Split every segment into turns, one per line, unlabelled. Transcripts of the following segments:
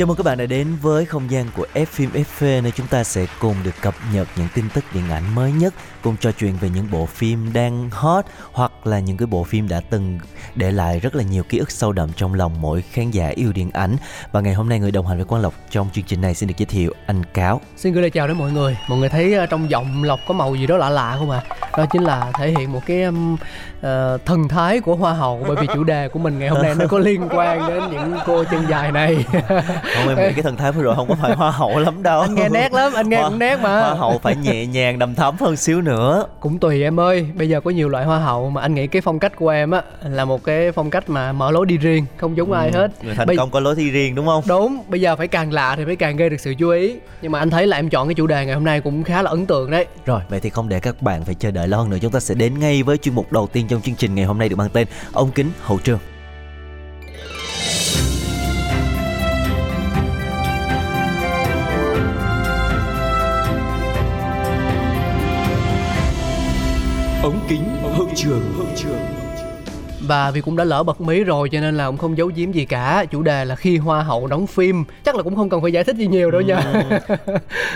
Chào mừng các bạn đã đến với không gian của F phim FV nơi chúng ta sẽ cùng được cập nhật những tin tức điện ảnh mới nhất, cùng trò chuyện về những bộ phim đang hot hoặc là những cái bộ phim đã từng để lại rất là nhiều ký ức sâu đậm trong lòng mỗi khán giả yêu điện ảnh. Và ngày hôm nay người đồng hành với Quang Lộc trong chương trình này xin được giới thiệu anh Cáo.
Xin gửi lời chào đến mọi người. Mọi người thấy ờ, trong giọng Lộc có màu gì đó lạ lạ không ạ? À? Đó chính là thể hiện một cái um, thần thái của hoa hậu bởi vì chủ đề của mình ngày hôm nay nó có liên quan đến những cô chân dài này.
Không em nghĩ cái thần thái vừa rồi không có phải hoa hậu lắm đâu.
anh nghe nét lắm, anh nghe
Hoa-
cũng nét mà.
Hoa hậu phải nhẹ nhàng đầm thắm hơn xíu nữa.
Cũng tùy em ơi. Bây giờ có nhiều loại hoa hậu mà anh nghĩ cái phong cách của em á là một cái phong cách mà mở lối đi riêng, không giống ai hết.
Người thành
Bây-
công có lối thi riêng đúng không?
Đúng, bây giờ phải càng lạ thì phải càng gây được sự chú ý. Nhưng mà anh thấy là em chọn cái chủ đề ngày hôm nay cũng khá là ấn tượng đấy.
Rồi, vậy thì không để các bạn phải chờ đợi lâu hơn nữa Chúng ta sẽ đến ngay với chuyên mục đầu tiên trong chương trình ngày hôm nay được mang tên Ông Kính Hậu Trường
ống kính hậu trường. Hậu trường.
Và vì cũng đã lỡ bật mí rồi cho nên là cũng không giấu giếm gì cả. Chủ đề là khi hoa hậu đóng phim. Chắc là cũng không cần phải giải thích gì nhiều đâu nha.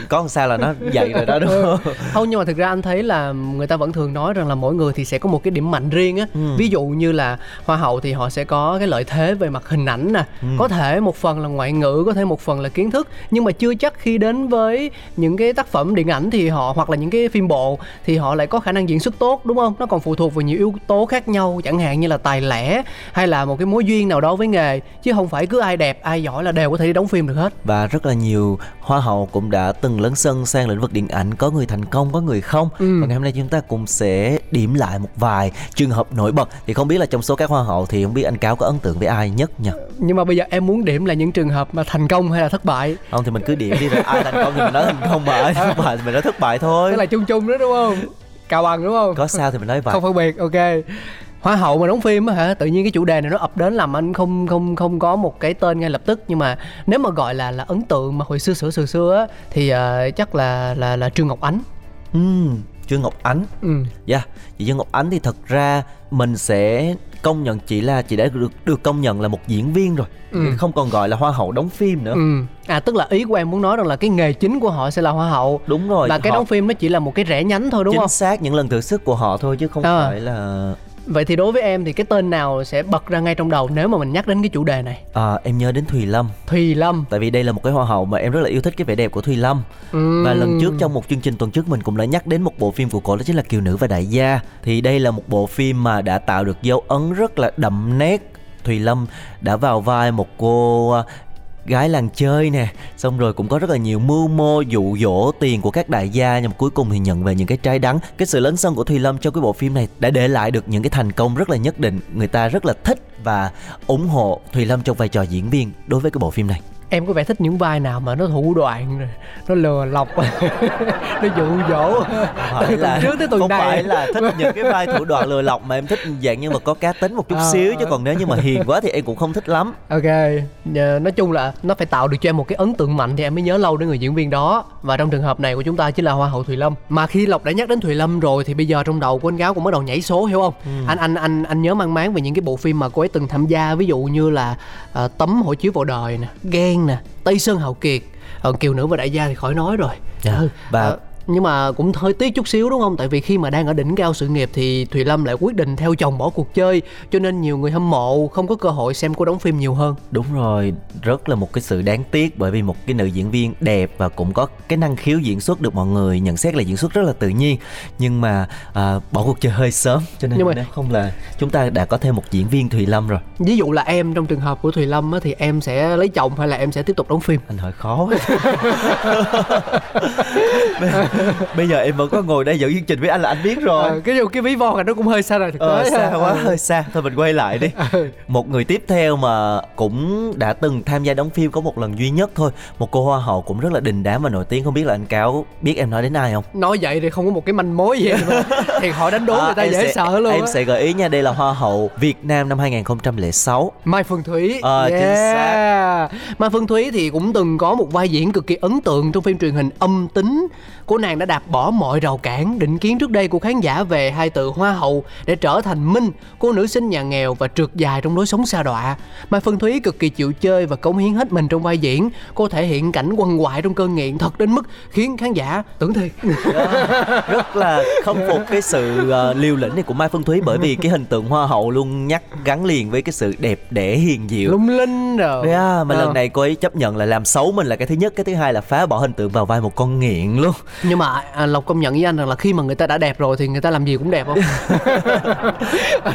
Có làm sao là nó vậy rồi đó đúng không?
Không nhưng mà thực ra anh thấy là người ta vẫn thường nói rằng là mỗi người thì sẽ có một cái điểm mạnh riêng á. Ví dụ như là hoa hậu thì họ sẽ có cái lợi thế về mặt hình ảnh nè. Có thể một phần là ngoại ngữ, có thể một phần là kiến thức. Nhưng mà chưa chắc khi đến với những cái tác phẩm điện ảnh thì họ Hoặc là những cái phim bộ thì họ lại có khả năng diễn xuất tốt đúng không? Nó còn phụ thuộc vào nhiều yếu tố khác nhau Chẳng hạn như là tài lẻ hay là một cái mối duyên nào đó với nghề Chứ không phải cứ ai đẹp, ai giỏi là đều có thể đi đóng phim được hết
Và rất là nhiều hoa hậu cũng đã từng lấn sân sang lĩnh vực điện ảnh Có người thành công, có người không
Ừ.
Và ngày hôm nay chúng ta cũng sẽ điểm lại một vài trường hợp nổi bật Thì không biết là trong số các hoa hậu thì không biết anh Cáo có ấn tượng với ai nhất nhỉ?
Nhưng mà bây giờ em muốn điểm là những trường hợp mà thành công hay là thất bại
Không thì mình cứ điểm đi rồi ai thành công thì mình nói thành công mà ai thất bại thì mình nói thất bại thôi
Tức là chung chung đó đúng không? Cao bằng đúng không?
Có sao thì mình nói vậy
không phân biệt ok hoa hậu mà đóng phim á hả tự nhiên cái chủ đề này nó ập đến làm anh không không không có một cái tên ngay lập tức nhưng mà nếu mà gọi là là ấn tượng mà hồi xưa xưa xưa xưa á thì ờ, chắc là là là trương ngọc ánh
Ừm, Trương Ngọc Ánh
ừ
Dạ, chị Dương Ngọc Ánh thì thật ra mình sẽ công nhận chị là chị đã được được công nhận là một diễn viên rồi,
Ừ.
không còn gọi là hoa hậu đóng phim nữa.
ừ à tức là ý của em muốn nói rằng là cái nghề chính của họ sẽ là hoa hậu
Đúng rồi.
và cái
họ
đóng phim nó chỉ là một cái rẽ nhánh thôi đúng
chính
không
xác những lần thử sức của họ thôi chứ không
À.
phải là
vậy thì đối với em thì cái tên nào sẽ bật ra ngay trong đầu nếu mà mình nhắc đến cái chủ đề này?
À, em nhớ đến Thùy Lâm.
Thùy lâm.
Tại vì đây là một cái hoa hậu mà em rất là yêu thích cái vẻ đẹp của Thùy Lâm.
Ừ.
và lần trước trong một chương trình tuần trước mình cũng đã nhắc đến một bộ phim của cô đó chính là Kiều nữ và đại gia. Thì đây là một bộ phim mà đã tạo được dấu ấn rất là đậm nét. Thùy Lâm đã vào vai một cô à, gái làng chơi nè. Xong rồi cũng có rất là nhiều mưu mô, dụ dỗ tiền của các đại gia. Nhưng mà cuối cùng thì nhận về những cái trái đắng. Cái sự lớn sân của Thùy Lâm trong cái bộ phim này đã để lại được những cái thành công rất là nhất định. Người ta rất là thích và ủng hộ Thùy Lâm trong vai trò diễn viên đối với cái bộ phim này
em có vẻ thích những vai nào mà nó thủ đoạn rồi, nó lừa lọc nó dụ dỗ? Từ tuần trước tới tuần
không
này.
phải là thích những cái vai thủ đoạn lừa lọc mà em thích dạng như mà có cá tính một chút
Ờ,
xíu chứ còn nếu như mà hiền quá thì em cũng không thích lắm.
Ok nói chung là nó phải tạo được cho em một cái ấn tượng mạnh thì em mới nhớ lâu đến người diễn viên đó. Và trong trường hợp này của chúng ta chính là hoa hậu thùy lâm. Mà khi lộc đã nhắc đến thùy lâm rồi thì bây giờ trong đầu của anh gáo cũng bắt đầu nhảy số hiểu không? Anh anh anh anh nhớ mang máng về những cái bộ phim mà cô ấy từng tham gia ví dụ như là ờ, tấm hộ chiếu vào đời nè ghen nè tây sơn hào kiệt. Ờ, kiều nữ và đại gia thì khỏi nói rồi.
Dạ,
Ừ,
và-
ờ, nhưng mà cũng hơi tiếc chút xíu đúng không? Tại vì khi mà đang ở đỉnh cao sự nghiệp thì thùy lâm lại quyết định theo chồng bỏ cuộc chơi cho nên nhiều người hâm mộ không có cơ hội xem cô đóng phim nhiều hơn.
Đúng rồi rất là một cái sự đáng tiếc bởi vì một cái nữ diễn viên đẹp và cũng có cái năng khiếu diễn xuất được mọi người nhận xét là diễn xuất rất là tự nhiên. Nhưng mà à, bỏ cuộc chơi hơi sớm cho nên
Nhưng mà-
không là chúng ta đã có thêm một diễn viên Thùy Lâm rồi.
Ví dụ là em trong trường hợp của thùy lâm á, thì em sẽ lấy chồng hay là em sẽ tiếp tục đóng phim?
Anh hỏi khó. bây giờ em vẫn có ngồi đây dẫn chương trình với anh là anh biết rồi.
Ờ, cái cái ví von này nó cũng hơi xa rồi thực
ờ xa quá
Ờ.
hơi xa. Thôi mình quay lại đi. Một người tiếp theo mà cũng đã từng tham gia đóng phim có một lần duy nhất thôi. Một cô hoa hậu cũng rất là đình đám và nổi tiếng. Không biết là anh cáo biết em nói đến ai không?
Nói vậy thì không có một cái manh mối gì mà. Thì họ đánh đố người ta
À,
dễ
sẽ-
sợ luôn
em
á.
sẽ gợi ý nha. Đây là hoa hậu Việt Nam năm 2006
Mai Phương Thúy.
Ờ, chính
yeah. Mai Phương Thúy thì cũng từng có một vai diễn cực kỳ ấn tượng trong phim truyền hình âm tính Cô nàng đã đạp bỏ mọi rào cản định kiến trước đây của khán giả về hai từ hoa hậu để trở thành Minh, cô nữ sinh nhà nghèo và trượt dài trong lối sống xa đọa. Mai Phương Thúy cực kỳ chịu chơi và cống hiến hết mình trong vai diễn. Cô thể hiện cảnh quằn quại trong cơn nghiện thật đến mức khiến khán giả tưởng thiệt.
rất là khâm phục cái sự ờ, liều lĩnh này của Mai Phương Thúy bởi vì cái hình tượng hoa hậu luôn nhắc gắn liền với cái sự đẹp đẽ hiền diệu
Lung linh rồi.
Yeah, mà
Ờ.
lần này cô ấy chấp nhận là làm xấu mình là cái thứ nhất cái thứ hai là phá bỏ hình tượng vào vai một con nghiện luôn
Nhưng mà à, Lộc công nhận với anh rằng là khi mà người ta đã đẹp rồi thì người ta làm gì cũng đẹp không?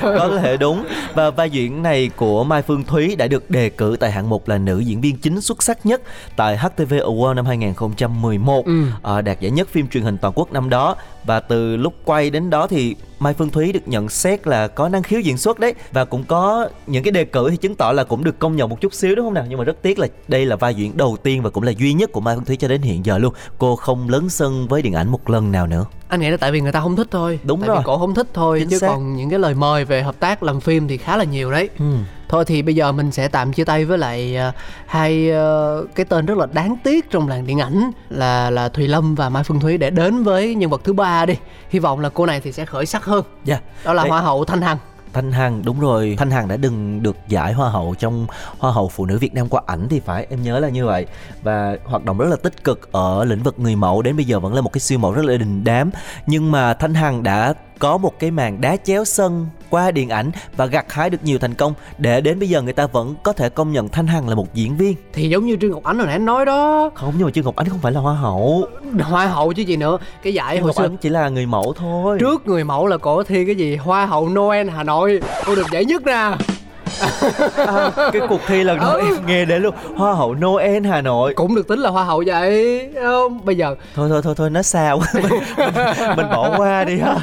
có thể đúng và vai diễn này của Mai Phương Thúy đã được đề cử tại hạng mục là nữ diễn viên chính xuất sắc nhất tại HTV Award năm 2011
Ừ.
Ờ, đạt giải nhất phim truyền hình toàn quốc năm đó và từ lúc quay đến đó thì Mai Phương Thúy được nhận xét là có năng khiếu diễn xuất đấy và cũng có những cái đề cử thì chứng tỏ là cũng được công nhận một chút xíu, đúng không nào? Nhưng mà rất tiếc là đây là vai diễn đầu tiên và cũng là duy nhất của Mai Phương Thúy cho đến hiện giờ luôn. Cô không lớn sân với điện ảnh một lần nào nữa
anh nghĩ là tại vì người ta không thích thôi
Đúng
tại
rồi.
vì cổ không thích thôi
Chính
chứ
xác.
còn những cái lời mời về hợp tác làm phim thì khá là nhiều đấy
ừ.
thôi thì bây giờ mình sẽ tạm chia tay với lại ờ, hai ờ, cái tên rất là đáng tiếc trong làng điện ảnh là là Thùy Lâm và Mai Phương Thúy để đến với nhân vật thứ ba đi hy vọng là cô này thì sẽ khởi sắc hơn
yeah.
đó là
Đấy.
hoa hậu Thanh Hằng
Thanh Hằng, đúng rồi. Thanh Hằng đã đừng được giải hoa hậu trong hoa hậu phụ nữ Việt Nam qua ảnh thì phải, em nhớ là như vậy. Và hoạt động rất là tích cực ở lĩnh vực người mẫu, đến bây giờ vẫn là một cái siêu mẫu rất là đình đám. Nhưng mà Thanh Hằng đã có một cái màn đá chéo sân qua điện ảnh và gặt hái được nhiều thành công. Để đến bây giờ người ta vẫn có thể công nhận Thanh Hằng là một diễn viên.
Thì giống như Trương Ngọc Ánh hồi nãy anh nói đó.
Không nhưng mà Trương Ngọc Ánh không phải là hoa hậu.
Hoa hậu chứ gì nữa. Cái giải
Trương
hồi
Ngọc
xưa
Ánh chỉ là người mẫu thôi.
Trước người mẫu là cổ thi cái gì? Hoa hậu Noel Hà Nội. Cô được giải nhất nè
à, cái cuộc thi lần đầu
Ừ.
em nghe đến luôn. Hoa hậu Noel Hà Nội.
Cũng được tính là hoa hậu vậy không? Bây giờ
thôi thôi thôi thôi nó xa quá mình, mình, mình bỏ qua đi ha.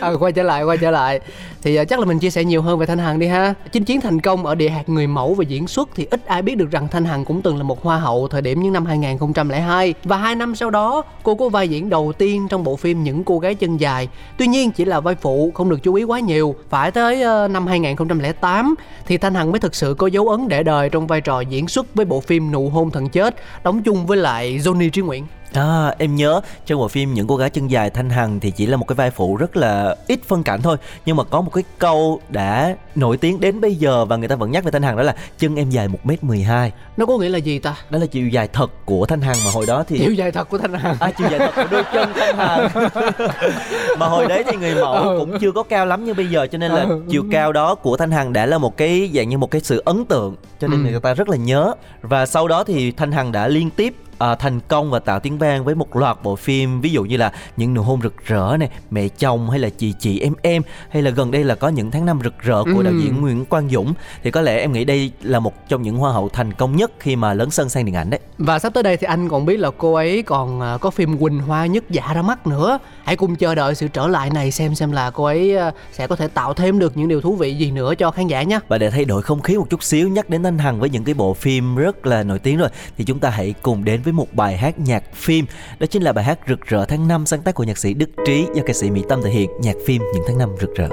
À, quay trở lại quay trở lại thì uh, chắc là mình chia sẻ nhiều hơn về thanh hằng đi ha. Chinh chiến thành công ở địa hạt người mẫu và diễn xuất thì ít ai biết được rằng thanh hằng cũng từng là một hoa hậu thời điểm những năm 2002 và hai năm sau đó cô có vai diễn đầu tiên trong bộ phim những cô gái chân dài. Tuy nhiên chỉ là vai phụ không được chú ý quá nhiều. Phải tới uh, năm 2008 thì thanh hằng mới thực sự có dấu ấn để đời trong vai trò diễn xuất với bộ phim nụ hôn thần chết đóng chung với lại Johnny Trí Nguyễn.
À, em nhớ trong bộ phim những cô gái chân dài Thanh Hằng thì chỉ là một cái vai phụ rất là ít phân cảnh thôi nhưng mà có một cái câu đã nổi tiếng đến bây giờ và người ta vẫn nhắc về Thanh Hằng đó là chân em dài 1m12
nó có nghĩa là gì ta
đó là chiều dài thật của Thanh Hằng mà hồi đó thì
chiều dài thật của thanh hằng
À chiều dài thật của đôi chân Thanh Hằng Mà hồi đấy thì người mẫu
Ừ.
cũng chưa có cao lắm như bây giờ Cho nên là
Ừ.
chiều cao đó của Thanh Hằng đã là một cái dạng như một cái sự ấn tượng Cho nên
Ừ.
người ta rất là nhớ Và sau đó thì Thanh Hằng đã liên tiếp à, thành công và tạo tiếng vang với một loạt bộ phim ví dụ như là những nụ hôn rực rỡ này mẹ chồng hay là chị chị em em hay là gần đây là có những tháng năm rực rỡ của
Ừ.
đạo diễn Nguyễn Quang Dũng thì có lẽ em nghĩ đây là một trong những hoa hậu thành công nhất khi mà lớn sân sang điện ảnh đấy
Và sắp tới đây thì anh còn biết là cô ấy còn à, có phim Quỳnh Hoa nhất dạ ra mắt nữa. Hãy cùng chờ đợi sự trở lại này xem xem là cô ấy à, sẽ có thể tạo thêm được những điều thú vị gì nữa cho khán giả nhé.
Và để thay đổi không khí một chút xíu nhắc đến Thanh Hằng với những cái bộ phim rất là nổi tiếng rồi thì chúng ta hãy cùng đến với một bài hát nhạc phim. Đó chính là bài hát Rực rỡ tháng 5 sáng tác của nhạc sĩ Đức Trí do ca sĩ Mỹ Tâm thể hiện. Nhạc phim những tháng năm rực rỡ.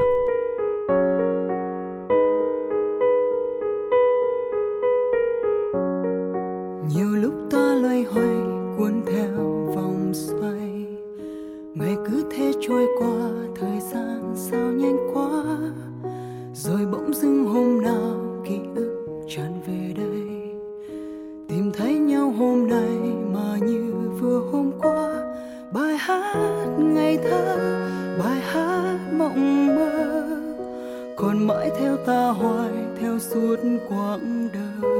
nhiều lúc ta loay hoay, cuốn theo vòng xoay. Ngày cứ thế trôi qua, thời gian sao nhanh quá. Rồi bỗng dưng hôm nào bài hát ngày thơ, bài hát mộng mơ, còn mãi theo ta hoài, theo suốt quãng đời.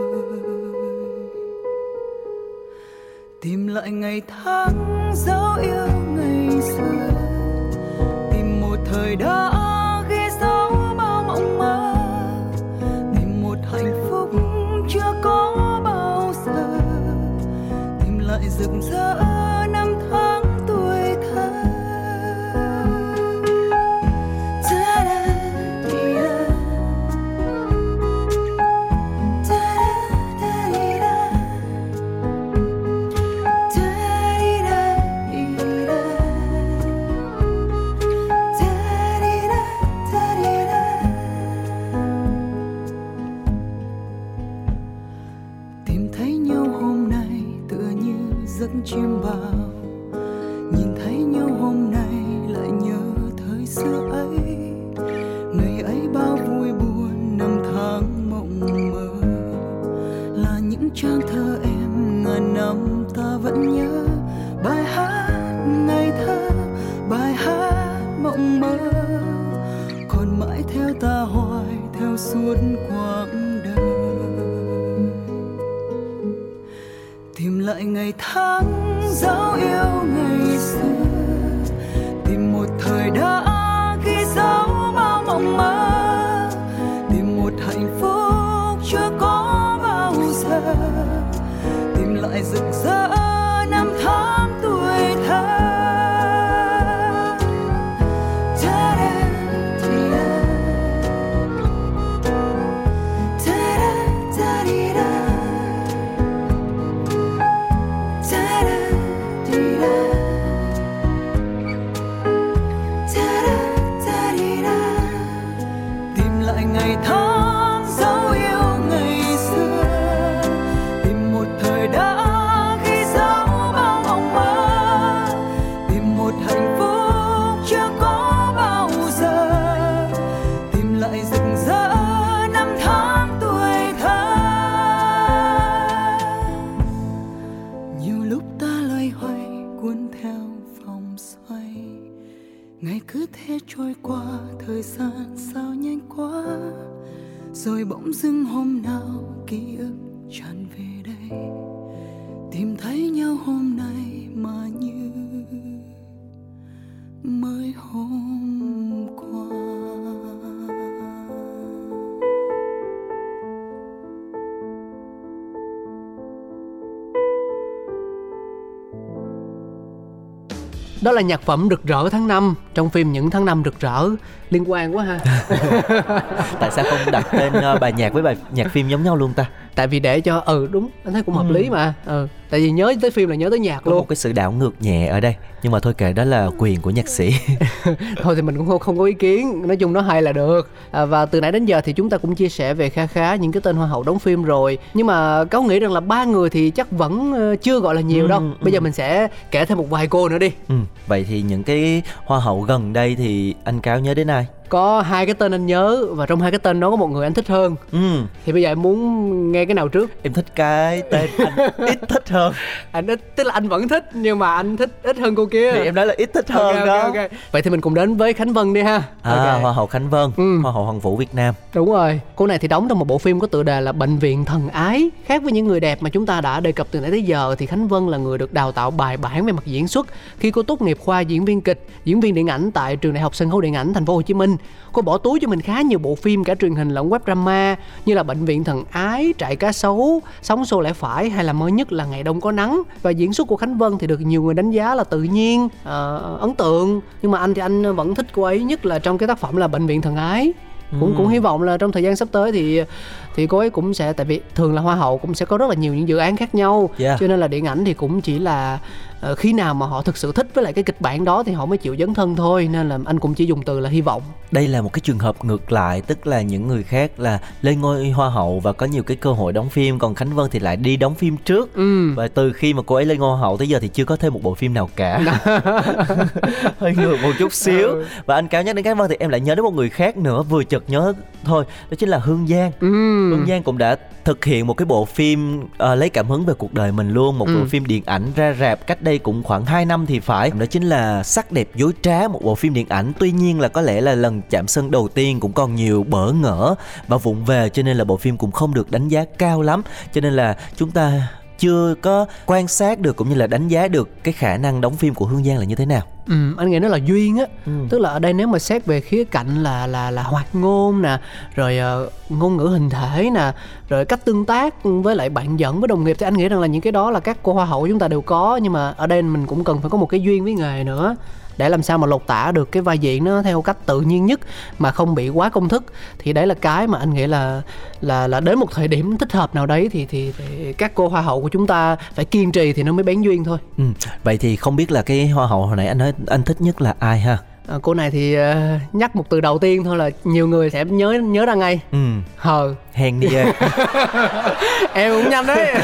Tìm lại ngày tháng dấu yêu ngày xưa, tìm một thời đã ghi dấu bao mộng mơ, tìm một hạnh phúc chưa có bao giờ, tìm lại rực rỡ.
Đó là nhạc phẩm rực rỡ tháng 5 trong phim những tháng năm rực rỡ. Liên quan quá ha.
Tại sao không đặt tên ờ, bài nhạc với bài nhạc phim giống nhau luôn ta?
Tại vì để cho ừ đúng anh thấy cũng hợp lý mà ừ. Tại vì nhớ tới phim là nhớ tới nhạc
có
luôn.
một cái sự đảo ngược nhẹ ở đây nhưng mà thôi kệ đó là quyền của nhạc sĩ.
Thôi thì mình cũng không, không có ý kiến nói chung nó hay là được. À, và từ nãy đến giờ thì chúng ta cũng chia sẻ về kha khá những cái tên hoa hậu đóng phim rồi. Nhưng mà cáo nghĩ rằng là ba người thì chắc vẫn ờ, chưa gọi là nhiều
Ừ,
đâu.
Ừ.
bây giờ mình sẽ kể thêm một vài cô nữa đi.
Ừ. vậy thì những cái hoa hậu gần đây thì anh cáo nhớ đến ai
có hai cái tên anh nhớ và trong hai cái tên đó có một người anh thích hơn
ừ
thì bây giờ em muốn nghe cái nào trước
em thích cái tên anh ít thích hơn
anh ít tức là anh vẫn thích nhưng mà anh thích ít hơn cô kia
thì em nói là ít thích hơn
ok,
đó
ok. vậy thì mình cùng đến với khánh vân đi ha
à
Ok.
hoa hậu khánh vân
Ừ.
hoa hậu hoàng vũ việt nam
Đúng rồi, cô này thì đóng trong một bộ phim có tựa đề là Bệnh viện thần ái. Khác với những người đẹp mà chúng ta đã đề cập từ nãy tới giờ thì Khánh Vân là người được đào tạo bài bản về mặt diễn xuất khi cô tốt nghiệp khoa diễn viên kịch, diễn viên điện ảnh tại trường Đại học Sân khấu Điện ảnh Thành phố Hồ Chí Minh. Cô bỏ túi cho mình khá nhiều bộ phim cả truyền hình lẫn web drama như là Bệnh viện thần ái, Trại cá sấu, Sống xô lẽ phải hay là mới nhất là Ngày đông có nắng. Và diễn xuất của Khánh Vân thì được nhiều người đánh giá là tự nhiên, ờ, ấn tượng. Nhưng mà anh thì anh vẫn thích cô ấy nhất là trong cái tác phẩm là Bệnh viện thần ái cũng cũng hy vọng là trong thời gian sắp tới thì thì cô ấy cũng sẽ tại vì thường là hoa hậu cũng sẽ có rất là nhiều những dự án khác nhau
Yeah.
cho nên là điện ảnh thì cũng chỉ là khi nào mà họ thực sự thích với lại cái kịch bản đó thì họ mới chịu dấn thân thôi nên là anh cũng chỉ dùng từ là hy vọng.
Đây là một cái trường hợp ngược lại tức là những người khác là lên ngôi hoa hậu và có nhiều cái cơ hội đóng phim còn khánh vân thì lại đi đóng phim trước.
Ừ.
Và từ khi mà cô ấy lên ngôi hoa hậu tới giờ thì chưa có thêm một bộ phim nào cả. Hơi ngược một chút xíu.
Ừ.
và anh cáo nhắc đến khánh vân thì em lại nhớ đến một người khác nữa vừa chợt nhớ thôi đó chính là hương giang.
Ừ.
Hương Giang cũng đã thực hiện một cái bộ phim ờ, lấy cảm hứng về cuộc đời mình luôn Một
Ừ.
bộ phim điện ảnh ra rạp cách đây cũng khoảng 2 năm thì phải. Đó chính là Sắc đẹp dối trá một bộ phim điện ảnh. Tuy nhiên là có lẽ là lần chạm sân đầu tiên cũng còn nhiều bỡ ngỡ và vụng về, Cho nên là bộ phim cũng không được đánh giá cao lắm. Cho nên là chúng ta chưa có quan sát được cũng như là đánh giá được cái khả năng đóng phim của Hương Giang là như thế nào.
Ừ, anh nghĩ nó là duyên á
Ừ.
tức là ở đây nếu mà xét về khía cạnh là là là hoạt ngôn nè rồi ờ, ngôn ngữ hình thể nè rồi cách tương tác với lại bạn dẫn với đồng nghiệp thì anh nghĩ rằng là những cái đó là các cô hoa hậu chúng ta đều có nhưng mà ở đây mình cũng cần phải có một cái duyên với nghề nữa để làm sao mà lột tả được cái vai diễn nó theo cách tự nhiên nhất mà không bị quá công thức thì đấy là cái mà anh nghĩ là là là đến một thời điểm thích hợp nào đấy thì thì, thì các cô hoa hậu của chúng ta phải kiên trì thì nó mới bén duyên thôi
ừ. Vậy thì không biết là cái hoa hậu hồi nãy anh nói anh thích nhất là ai ha?
À, cô này thì ờ, nhắc một từ đầu tiên thôi là nhiều người sẽ nhớ nhớ ra ngay.
Ừ,
hờ
hèn đi
em cũng nhanh đấy.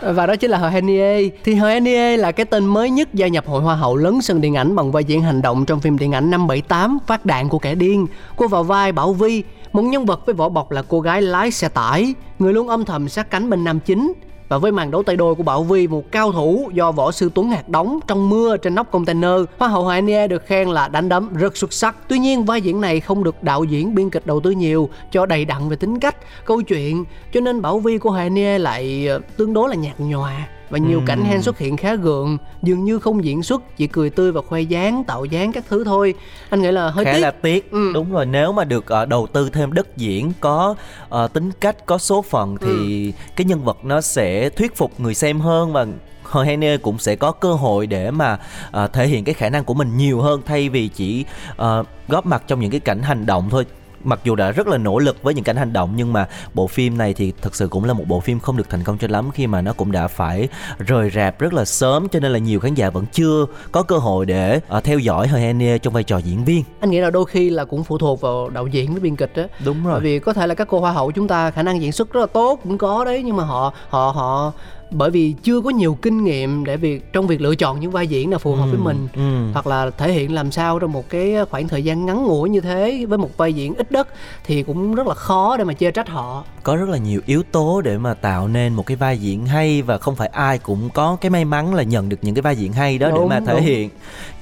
Và đó chính là Hờ Henie thì Hờ Henie là cái tên mới nhất gia nhập hội hoa hậu lớn sân điện ảnh bằng vai diễn hành động trong phim điện ảnh năm 78 phát đạn của kẻ điên. Cô vào vai Bảo Vi một nhân vật với vỏ bọc là cô gái lái xe tải người luôn âm thầm sát cánh bên nam chính và với màn đấu tay đôi của Bảo Vi một cao thủ do võ sư Tuấn Hạt đóng trong mưa trên nóc container Hoa hậu Hoài Nia được khen là đánh đấm rất xuất sắc. Tuy nhiên vai diễn này không được đạo diễn biên kịch đầu tư nhiều cho đầy đặn về tính cách, câu chuyện. Cho nên Bảo Vi của Hoài Nia lại ờ, tương đối là nhạt nhòa và nhiều cảnh hen xuất hiện khá gượng dường như không diễn xuất chỉ cười tươi và khoe dáng tạo dáng các thứ thôi. Anh nghĩ là hơi
khá
tiếc.
là tiếc.
Ừ.
đúng rồi nếu mà được ờ, đầu tư thêm đất diễn có ờ, tính cách có số phận thì cái nhân vật nó sẽ thuyết phục người xem hơn và Hồi Hene cũng sẽ có cơ hội để mà ờ, thể hiện cái khả năng của mình nhiều hơn thay vì chỉ ờ, góp mặt trong những cái cảnh hành động thôi mặc dù đã rất là nỗ lực với những cảnh hành động nhưng mà bộ phim này thì thật sự cũng là một bộ phim không được thành công cho lắm khi mà nó cũng đã phải rời rạp rất là sớm cho nên là nhiều khán giả vẫn chưa có cơ hội để ờ, theo dõi Hene trong vai trò diễn viên.
Anh nghĩ là đôi khi là cũng phụ thuộc vào đạo diễn với biên kịch á.
Đúng
bởi vì có thể là các cô hoa hậu chúng ta khả năng diễn xuất rất là tốt cũng có đấy nhưng mà họ họ họ bởi vì chưa có nhiều kinh nghiệm để việc trong việc lựa chọn những vai diễn nào phù hợp với mình
ừ.
hoặc là thể hiện làm sao trong một cái khoảng thời gian ngắn ngủi như thế với một vai diễn ít đất thì cũng rất là khó để mà chê trách họ
có rất là nhiều yếu tố để mà tạo nên một cái vai diễn hay và không phải ai cũng có cái may mắn là nhận được những cái vai diễn hay đó để
Đúng,
mà thể
đúng.
hiện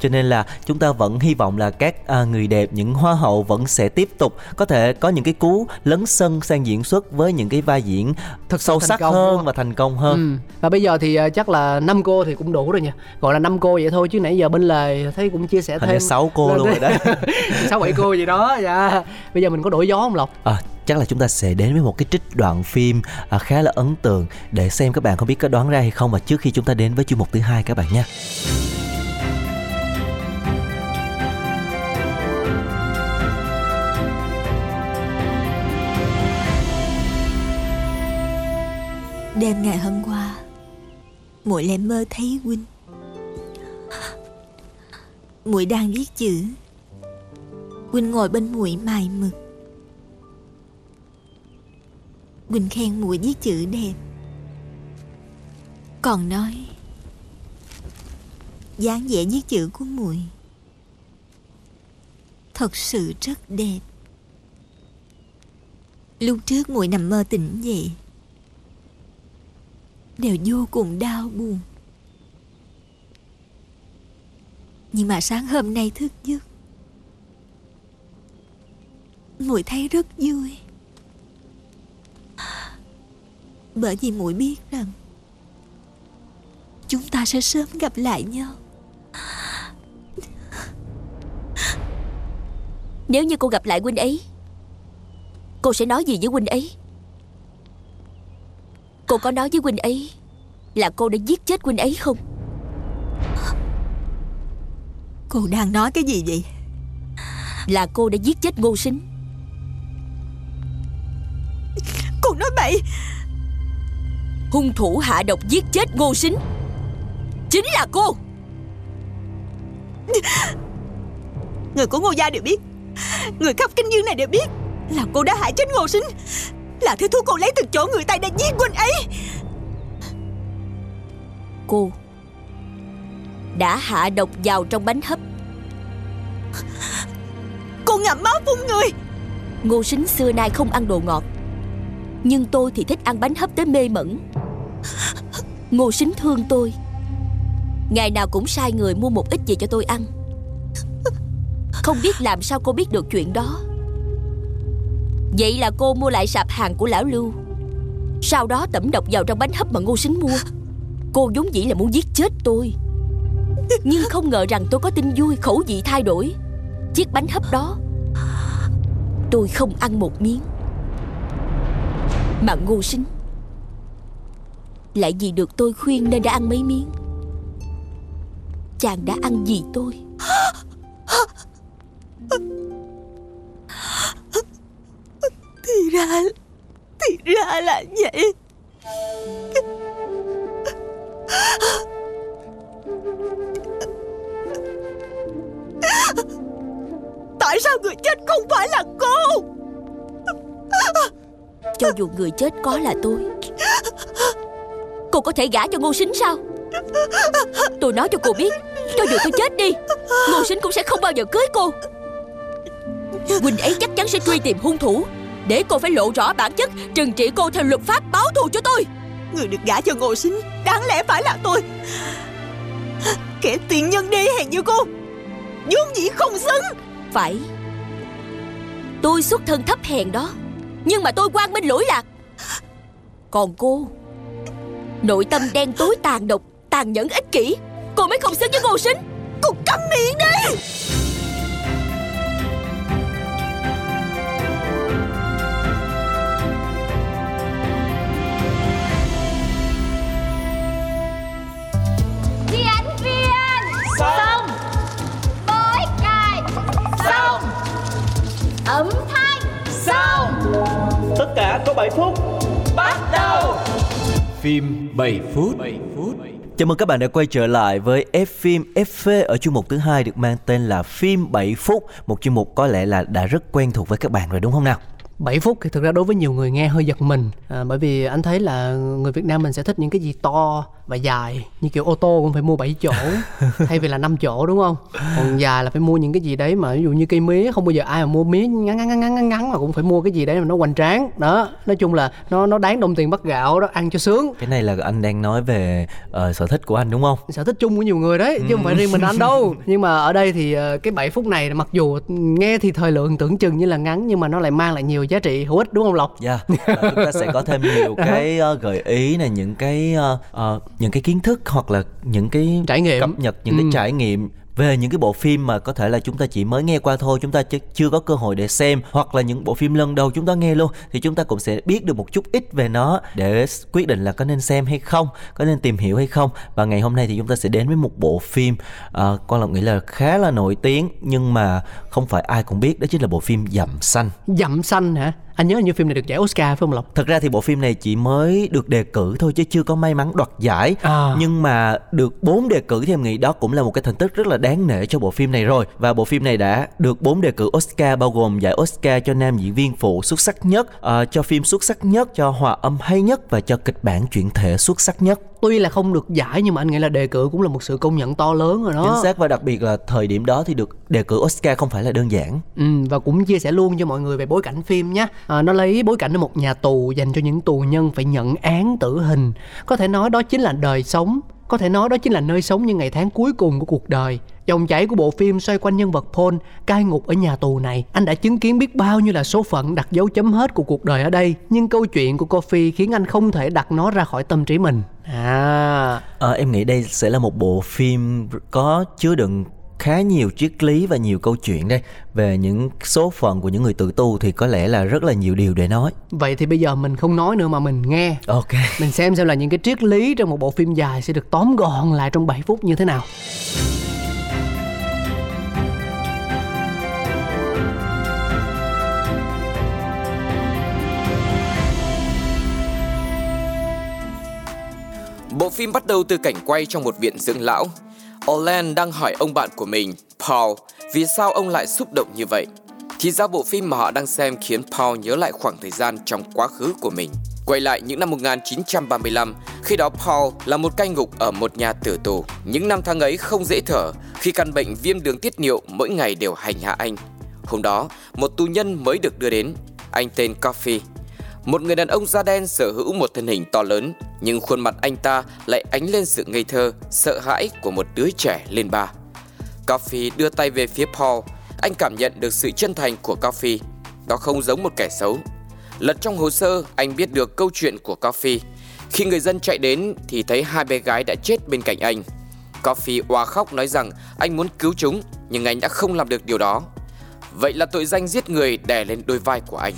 cho nên là chúng ta vẫn hy vọng là các à, người đẹp những hoa hậu vẫn sẽ tiếp tục có thể có những cái cú lấn sân sang diễn xuất với những cái vai diễn thật sâu sắc hơn và thành công hơn
Ừ. Và bây giờ thì ờ, chắc là năm cô thì cũng đủ rồi nha. Gọi là năm cô vậy thôi chứ nãy giờ bên lề thấy cũng chia sẻ
hình
thêm
sáu cô luôn rồi đấy
sáu bảy cô gì đó. Dạ. Bây giờ mình có đổi gió không Lộc?
À, chắc là chúng ta sẽ đến với một cái trích đoạn phim à, khá là ấn tượng để xem các bạn có biết có đoán ra hay không và trước khi chúng ta đến với chuyên mục thứ hai các bạn nha.
Đêm ngày hôm qua muội lại mơ thấy huynh. Muội đang viết chữ. Huynh ngồi bên muội mài mực. Huynh khen muội viết chữ đẹp. Còn nói, dáng vẻ viết chữ của muội thật sự rất đẹp. Lúc trước muội nằm mơ tỉnh dậy đều vô cùng đau buồn. Nhưng mà sáng hôm nay thức giấc muội thấy rất vui. Bởi vì muội biết rằng chúng ta sẽ sớm gặp lại nhau.
Nếu như cô gặp lại huynh ấy, Cô sẽ nói gì với huynh ấy? Cô có nói với huynh ấy Là cô đã giết chết huynh ấy không?
Cô đang nói cái gì vậy?
Là cô đã giết chết ngô sinh
cô nói bậy.
Hung thủ hạ độc giết chết ngô sinh Chính là cô.
Người của Ngô Gia đều biết. Người khắp kinh dương này đều biết Là cô đã hại chết Ngô Sinh Là thứ thuốc cô lấy từ chỗ người ta đã giết huynh ấy.
Cô Đã hạ độc vào trong bánh hấp.
Cô ngậm máu phun người.
Ngô sinh xưa nay không ăn đồ ngọt Nhưng tôi thì thích ăn bánh hấp tới mê mẩn. Ngô sinh thương tôi. Ngày nào cũng sai người mua một ít về cho tôi ăn. Không biết làm sao cô biết được chuyện đó Vậy là cô mua lại sạp hàng của lão Lưu. Sau đó tẩm độc vào trong bánh hấp mà Ngô Sính mua. Cô vốn dĩ là muốn giết chết tôi. Nhưng không ngờ rằng tôi có tin vui, khẩu vị thay đổi. Chiếc bánh hấp đó, Tôi không ăn một miếng. Mà Ngô Sính Lại vì được tôi khuyên nên đã ăn mấy miếng. Chàng đã ăn gì tôi?
Ra Thì ra là vậy. Tại sao người chết không phải là cô?
Cho dù người chết có là tôi, Cô có thể gả cho Ngô Sính sao? Tôi nói cho cô biết, Cho dù tôi chết đi, Ngô Sính cũng sẽ không bao giờ cưới cô. Quỳnh ấy chắc chắn sẽ truy tìm hung thủ. Để cô phải lộ rõ bản chất Trừng trị cô theo luật pháp báo thù cho tôi.
Người được gả cho Ngô Sinh Đáng lẽ phải là tôi. Kẻ tiền nhân đê hèn như cô vốn dĩ không xứng.
Phải. Tôi xuất thân thấp hèn đó Nhưng mà tôi quang minh lỗi lạc. Còn cô Nội tâm đen tối tàn độc Tàn nhẫn ích kỷ Cô mới không xứng với Ngô Sinh
Cô câm miệng đi
Đi
Phim 7 phút 7 phút
Chào mừng các bạn đã quay trở lại với F phim FV ở chương mục thứ hai được mang tên là phim 7 phút, một chương mục có lẽ là đã rất quen thuộc với các bạn rồi đúng không nào?
7 phút thì thực ra đối với nhiều người nghe hơi giật mình. À, bởi vì anh thấy là người Việt Nam mình sẽ thích những cái gì to và dài như kiểu ô tô cũng phải mua 7 chỗ thay vì là 5 chỗ đúng không? Còn dài là phải mua những cái gì đấy mà ví dụ như cây mía không bao giờ ai mà mua mía ngắn ngắn ngắn ngắn ngắn, mà cũng phải mua cái gì đấy mà nó hoành tráng. Đó nói chung là nó nó đáng đồng tiền bắt gạo đó ăn cho sướng.
Cái này là anh đang nói về ờ, sở thích của anh đúng không?
sở thích chung của nhiều người đấy chứ không phải riêng mình anh đâu. Nhưng mà ở đây thì ờ, cái 7 phút này mặc dù nghe thì thời lượng tưởng chừng như là ngắn nhưng mà nó lại mang lại nhiều giá trị hữu ích đúng không lộc
Dạ, và chúng ta sẽ có thêm nhiều cái ờ, gợi ý này, những cái ờ, ờ, những cái kiến thức hoặc là những cái
Trải nghiệm.
cập nhật những cái
Ừ.
trải nghiệm về những cái bộ phim mà có thể là chúng ta chỉ mới nghe qua thôi chúng ta ch- chưa có cơ hội để xem hoặc là những bộ phim lần đầu chúng ta nghe luôn thì chúng ta cũng sẽ biết được một chút ít về nó để quyết định là có nên xem hay không có nên tìm hiểu hay không. Và ngày hôm nay thì chúng ta sẽ đến với một bộ phim uh, con lộc nghĩ là khá là nổi tiếng nhưng mà không phải ai cũng biết đó chính là bộ phim dặm xanh.
Dặm xanh hả? Anh nhớ như phim này được giải Oscar phải không lộc?
Thật ra thì bộ phim này chỉ mới được đề cử thôi chứ chưa có may mắn đoạt giải.
À.
Nhưng mà được 4 đề cử thì em nghĩ đó cũng là một cái thành tích rất là đáng nể cho bộ phim này rồi. Và bộ phim này đã được 4 đề cử Oscar bao gồm giải Oscar cho nam diễn viên phụ xuất sắc nhất ờ, Cho phim xuất sắc nhất, cho hòa âm hay nhất và cho kịch bản chuyển thể xuất sắc nhất
tuy là không được giải nhưng mà anh nghĩ là đề cử cũng là một sự công nhận to lớn rồi đó.
Chính xác và đặc biệt là thời điểm đó thì được đề cử Oscar không phải là đơn giản.
Ừ, và cũng chia sẻ luôn cho mọi người về bối cảnh phim nhé. À, nó lấy bối cảnh ở một nhà tù dành cho những tù nhân phải nhận án tử hình. Có thể nói đó chính là đời sống. Có thể nói đó chính là nơi sống những ngày tháng cuối cùng của cuộc đời. Dòng chảy của bộ phim xoay quanh nhân vật Paul cai ngục ở nhà tù này. Anh đã chứng kiến biết bao nhiêu là số phận đặt dấu chấm hết của cuộc đời ở đây. Nhưng câu chuyện của Coffee khiến anh không thể đặt nó ra khỏi tâm trí mình à.
Ờ, em nghĩ đây sẽ là một bộ phim có chứa đựng khá nhiều triết lý và nhiều câu chuyện đây. Về những số phận của những người tự tu thì có lẽ là rất là nhiều điều để nói.
Vậy thì bây giờ mình không nói nữa mà mình nghe.
Ok.
Mình xem xem là những cái triết lý trong một bộ phim dài sẽ được tóm gọn lại trong 7 phút như thế nào.
Bộ phim bắt đầu từ cảnh quay trong một viện dưỡng lão. Orlan đang hỏi ông bạn của mình, Paul, vì sao ông lại xúc động như vậy. Thì ra bộ phim mà họ đang xem khiến Paul nhớ lại khoảng thời gian trong quá khứ của mình. Quay lại những năm 1935, khi đó Paul là một cai ngục ở một nhà tử tù. Những năm tháng ấy không dễ thở khi căn bệnh viêm đường tiết niệu mỗi ngày đều hành hạ anh. Hôm đó, một tù nhân mới được đưa đến. Anh tên Coffee. Một người đàn ông da đen sở hữu một thân hình to lớn, nhưng khuôn mặt anh ta lại ánh lên sự ngây thơ, sợ hãi của một đứa trẻ lên ba. Coffee đưa tay về phía Paul, anh cảm nhận được sự chân thành của Coffee. Đó không giống một kẻ xấu. Lật trong hồ sơ, anh biết được câu chuyện của Coffee. Khi người dân chạy đến thì thấy hai bé gái đã chết bên cạnh anh. Coffee oa khóc nói rằng anh muốn cứu chúng, nhưng anh đã không làm được điều đó. Vậy là tội danh giết người đè lên đôi vai của anh.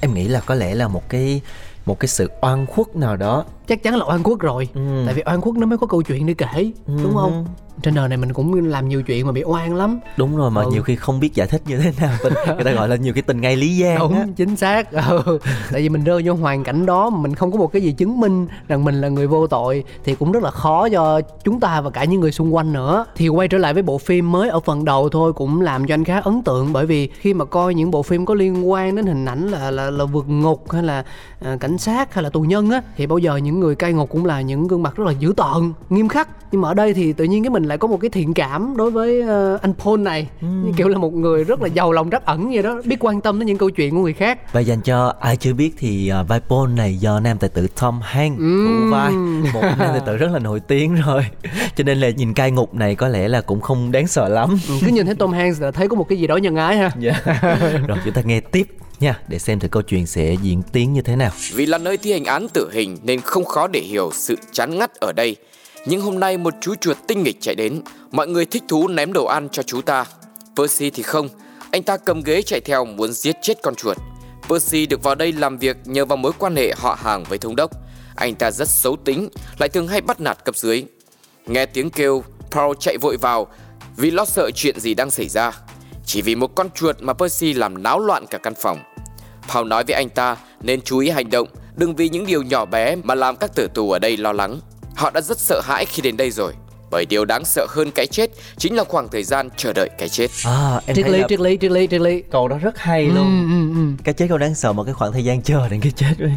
Em nghĩ là có lẽ là một cái một cái sự oan khuất nào đó
Chắc chắn là oan khuất rồi.
Ừ.
Tại vì oan khuất nó mới có câu chuyện để kể, đúng không? Trên đời này mình cũng làm nhiều chuyện mà bị oan lắm.
đúng rồi mà
Ừ.
nhiều khi không biết giải thích như thế nào tình người ta gọi là nhiều cái tình ngay lý gian á.
Đúng, chính xác. Ừ. Tại vì mình rơi vô hoàn cảnh đó mà mình không có một cái gì chứng minh rằng mình là người vô tội thì cũng rất là khó cho chúng ta và cả những người xung quanh nữa. Thì quay trở lại với bộ phim mới ở phần đầu thôi cũng làm cho anh khá ấn tượng bởi vì khi mà coi những bộ phim có liên quan đến hình ảnh là là là vượt ngục hay là à, cảnh sát hay là tù nhân á thì bao giờ những người cai ngục cũng là những gương mặt rất là dữ tợn, nghiêm khắc. Nhưng mà ở đây thì tự nhiên cái mình lại có một cái thiện cảm đối với uh, anh Paul này.
Ừ.
như kiểu là một người rất là giàu lòng trắc ẩn vậy đó biết quan tâm đến những câu chuyện của người khác.
Và dành cho ai chưa biết thì uh, vai Paul này do nam tài tử Tom Hanks thủ vai. Một nam tài tử rất là nổi tiếng rồi. Cho nên là nhìn cai ngục này có lẽ là cũng không đáng sợ lắm.
Ừ, cứ nhìn thấy Tom Hanks là thấy có một cái gì đó nhân ái ha.
Dạ. Rồi chúng ta nghe tiếp nha Để xem thử câu chuyện sẽ diễn tiến như thế nào.
Vì là nơi thi hành án tử hình nên không khó để hiểu sự chán ngắt ở đây. Nhưng hôm nay một chú chuột tinh nghịch chạy đến, mọi người thích thú ném đồ ăn cho chú ta. Percy thì không, anh ta cầm ghế chạy theo muốn giết chết con chuột. Percy được vào đây làm việc nhờ vào mối quan hệ họ hàng với thống đốc. Anh ta rất xấu tính, lại thường hay bắt nạt cấp dưới. Nghe tiếng kêu, Paul chạy vội vào vì lo sợ chuyện gì đang xảy ra. Chỉ vì một con chuột mà Percy làm náo loạn cả căn phòng. Paul nói với anh ta nên chú ý hành động, đừng vì những điều nhỏ bé mà làm các tử tù ở đây lo lắng. Họ đã rất sợ hãi khi đến đây rồi, bởi điều đáng sợ hơn cái chết chính là khoảng thời gian chờ đợi cái chết.
à, em
triết
thấy
lý
là
triết lý triết lý triết lý
câu đó rất hay luôn
ừ, ừ, ừ.
Cái chết không đáng sợ mà cái khoảng thời gian chờ đến cái chết ấy.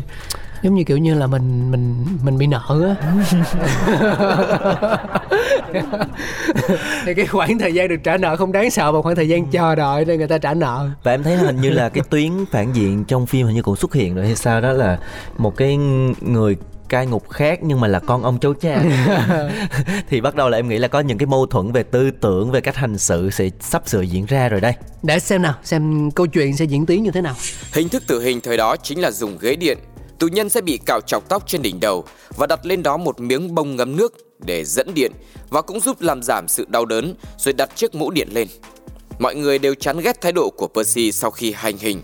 giống như kiểu như là mình mình mình bị nợ á thì cái khoảng thời gian được trả nợ không đáng sợ bằng khoảng thời gian chờ đợi để người ta trả nợ
Và em thấy hình như là cái tuyến phản diện trong phim hình như cũng xuất hiện rồi hay sao đó là một cái người cai ngục khác nhưng mà là con ông cháu cha thì bắt đầu là em nghĩ là có những cái mâu thuẫn về tư tưởng về cách hành xử sẽ sắp sửa diễn ra rồi đây
để xem nào xem câu chuyện sẽ diễn tiến như thế nào
Hình thức tử hình thời đó chính là dùng ghế điện. Tù nhân sẽ bị cạo chọc tóc trên đỉnh đầu và đặt lên đó một miếng bông ngấm nước để dẫn điện và cũng giúp làm giảm sự đau đớn rồi đặt chiếc mũ điện lên. Mọi người đều chán ghét thái độ của Percy sau khi hành hình.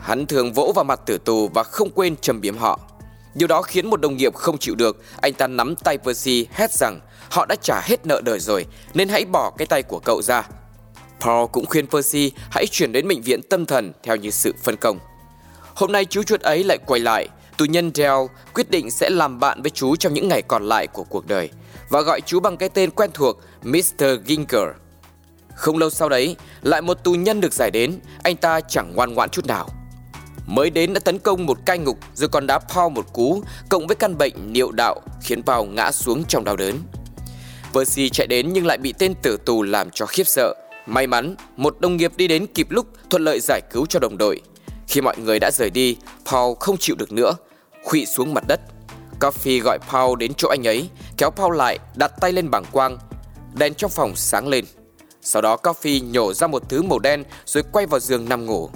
Hắn thường vỗ vào mặt tử tù và không quên châm biếm họ. Điều đó khiến một đồng nghiệp không chịu được, anh ta nắm tay Percy hét rằng họ đã trả hết nợ đời rồi nên hãy bỏ cái tay của cậu ra. Paul cũng khuyên Percy hãy chuyển đến bệnh viện tâm thần theo như sự phân công. Hôm nay chú chuột ấy lại quay lại, tù nhân Dell quyết định sẽ làm bạn với chú trong những ngày còn lại của cuộc đời và gọi chú bằng cái tên quen thuộc Mr. Ginger. Không lâu sau đấy, lại một tù nhân được giải đến, anh ta chẳng ngoan ngoãn chút nào. Mới đến đã tấn công một cai ngục rồi còn đá Paul một cú, cộng với căn bệnh niệu đạo khiến Paul ngã xuống trong đau đớn. Percy chạy đến nhưng lại bị tên tử tù làm cho khiếp sợ. May mắn, một đồng nghiệp đi đến kịp lúc thuận lợi giải cứu cho đồng đội. Khi mọi người đã rời đi, Paul không chịu được nữa, khuỵu xuống mặt đất. Coffee gọi Paul đến chỗ anh ấy, kéo Paul lại, đặt tay lên bảng quang. Đèn trong phòng sáng lên. Sau đó Coffee nhổ ra một thứ màu đen rồi quay vào giường nằm ngủ.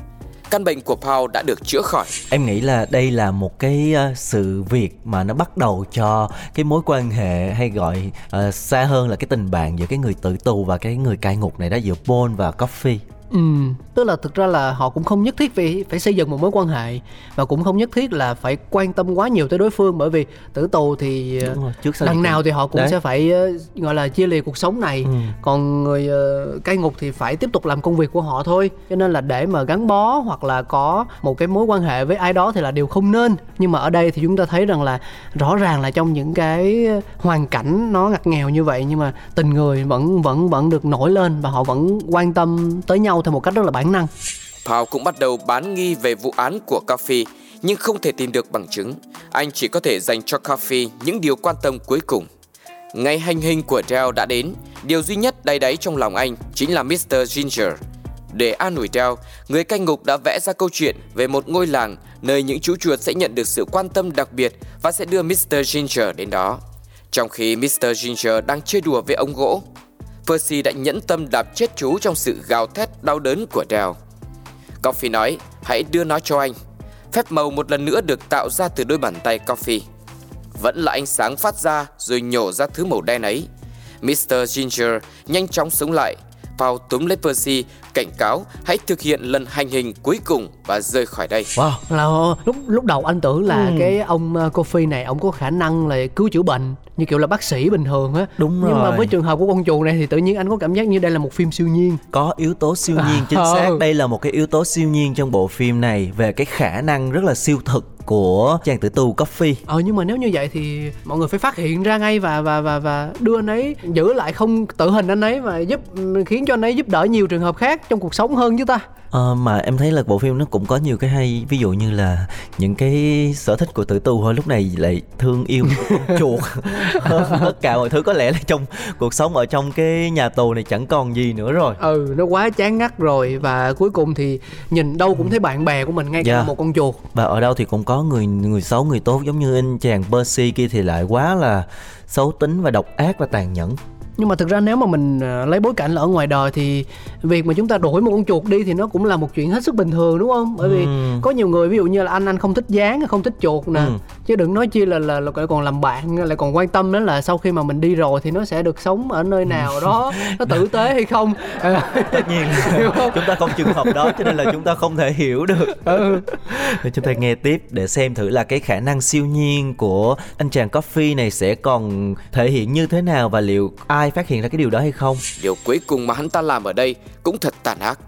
Căn bệnh của Paul đã được chữa khỏi.
em nghĩ là đây là một cái ờ, sự việc mà nó bắt đầu cho cái mối quan hệ hay gọi uh, xa hơn là cái tình bạn giữa cái người tử tù và cái người cai ngục này đó giữa Paul và Coffee
Ừ, tức là thực ra là họ cũng không nhất thiết phải phải xây dựng một mối quan hệ và cũng không nhất thiết là phải quan tâm quá nhiều tới đối phương bởi vì tử tù thì
Đúng rồi, trước
đằng nào thì họ cũng
Đấy.
sẽ phải ờ, gọi là chia lìa cuộc sống này
Ừ.
còn người ờ, cai ngục thì phải tiếp tục làm công việc của họ thôi cho nên là để mà gắn bó hoặc là có một cái mối quan hệ với ai đó thì là điều không nên nhưng mà ở đây thì chúng ta thấy rằng là rõ ràng là trong những cái hoàn cảnh nó ngặt nghèo như vậy nhưng mà tình người vẫn vẫn vẫn được nổi lên và họ vẫn quan tâm tới nhau theo một cách rất là bản năng
Paul cũng bắt đầu bán nghi về vụ án của Coffee nhưng không thể tìm được bằng chứng. Anh chỉ có thể dành cho Coffee những điều quan tâm cuối cùng. Ngày hành hình của Dell đã đến, điều duy nhất đáy đáy trong lòng anh chính là Mr. Ginger. Để an ủi Dell, người canh ngục đã vẽ ra câu chuyện về một ngôi làng nơi những chú chuột sẽ nhận được sự quan tâm đặc biệt và sẽ đưa Mr. Ginger đến đó. Trong khi Mr. Ginger đang chơi đùa với ống gỗ, Percy đã nhẫn tâm đạp chết chú trong sự gào thét đau đớn của Dell. Coffee nói, hãy đưa nó cho anh. Phép màu một lần nữa được tạo ra từ đôi bàn tay Coffee. Vẫn là ánh sáng phát ra rồi nhổ ra thứ màu đen ấy. Mr. Ginger nhanh chóng sống lại. Paul túm lấy Percy, cảnh cáo hãy thực hiện lần hành hình cuối cùng và rời khỏi đây.
wow
là lúc lúc đầu anh tưởng là
Ừ.
cái ông Kofi này ông có khả năng là cứu chữa bệnh như kiểu là bác sĩ bình thường á
Đúng
nhưng mà
rồi.
với trường hợp của con chuột này thì tự nhiên anh có cảm giác như đây là một phim siêu nhiên
có yếu tố siêu nhiên chính
Ờ.
xác đây là một cái yếu tố siêu nhiên trong bộ phim này về cái khả năng rất là siêu thực của chàng tử tù Coffee
ờ nhưng mà nếu như vậy thì mọi người phải phát hiện ra ngay và và và và đưa anh ấy giữ lại không tự hình anh ấy mà giúp khiến cho anh ấy giúp đỡ nhiều trường hợp khác trong cuộc sống hơn chứ ta
Ờ, mà em thấy là bộ phim nó cũng có nhiều cái hay ví dụ như là những cái sở thích của tử tù thôi lúc này lại thương yêu chuột. Hơn tất cả mọi thứ có lẽ là trong cuộc sống ở trong cái nhà tù này chẳng còn gì nữa rồi.
Ừ nó quá chán ngắt rồi và cuối cùng thì nhìn đâu cũng thấy bạn bè của mình ngay cả
Dạ.
một con chuột.
Và ở đâu thì cũng có người người xấu người tốt giống như anh chàng Percy kia thì lại quá là xấu tính và độc ác và tàn nhẫn
nhưng mà thực ra nếu mà mình ờ, lấy bối cảnh là ở ngoài đời thì việc mà chúng ta đuổi một con chuột đi thì nó cũng là một chuyện hết sức bình thường đúng không bởi vì
Ừm.
có nhiều người ví dụ như là anh anh không thích dán không thích chuột nè
Ừ.
chứ đừng nói chi là, là là còn làm bạn lại còn quan tâm đến là sau khi mà mình đi rồi thì nó sẽ được sống ở nơi nào đó nó tử tế hay không
tất nhiên
không?
chúng ta không trường hợp đó cho nên là chúng ta không thể hiểu được
ừ.
Chúng ta nghe tiếp để xem thử là cái khả năng siêu nhiên của anh chàng Coffee này sẽ còn thể hiện như thế nào và liệu ai phát hiện ra cái điều đó hay không.
Điều cuối cùng mà hắn ta làm ở đây cũng thật tàn ác.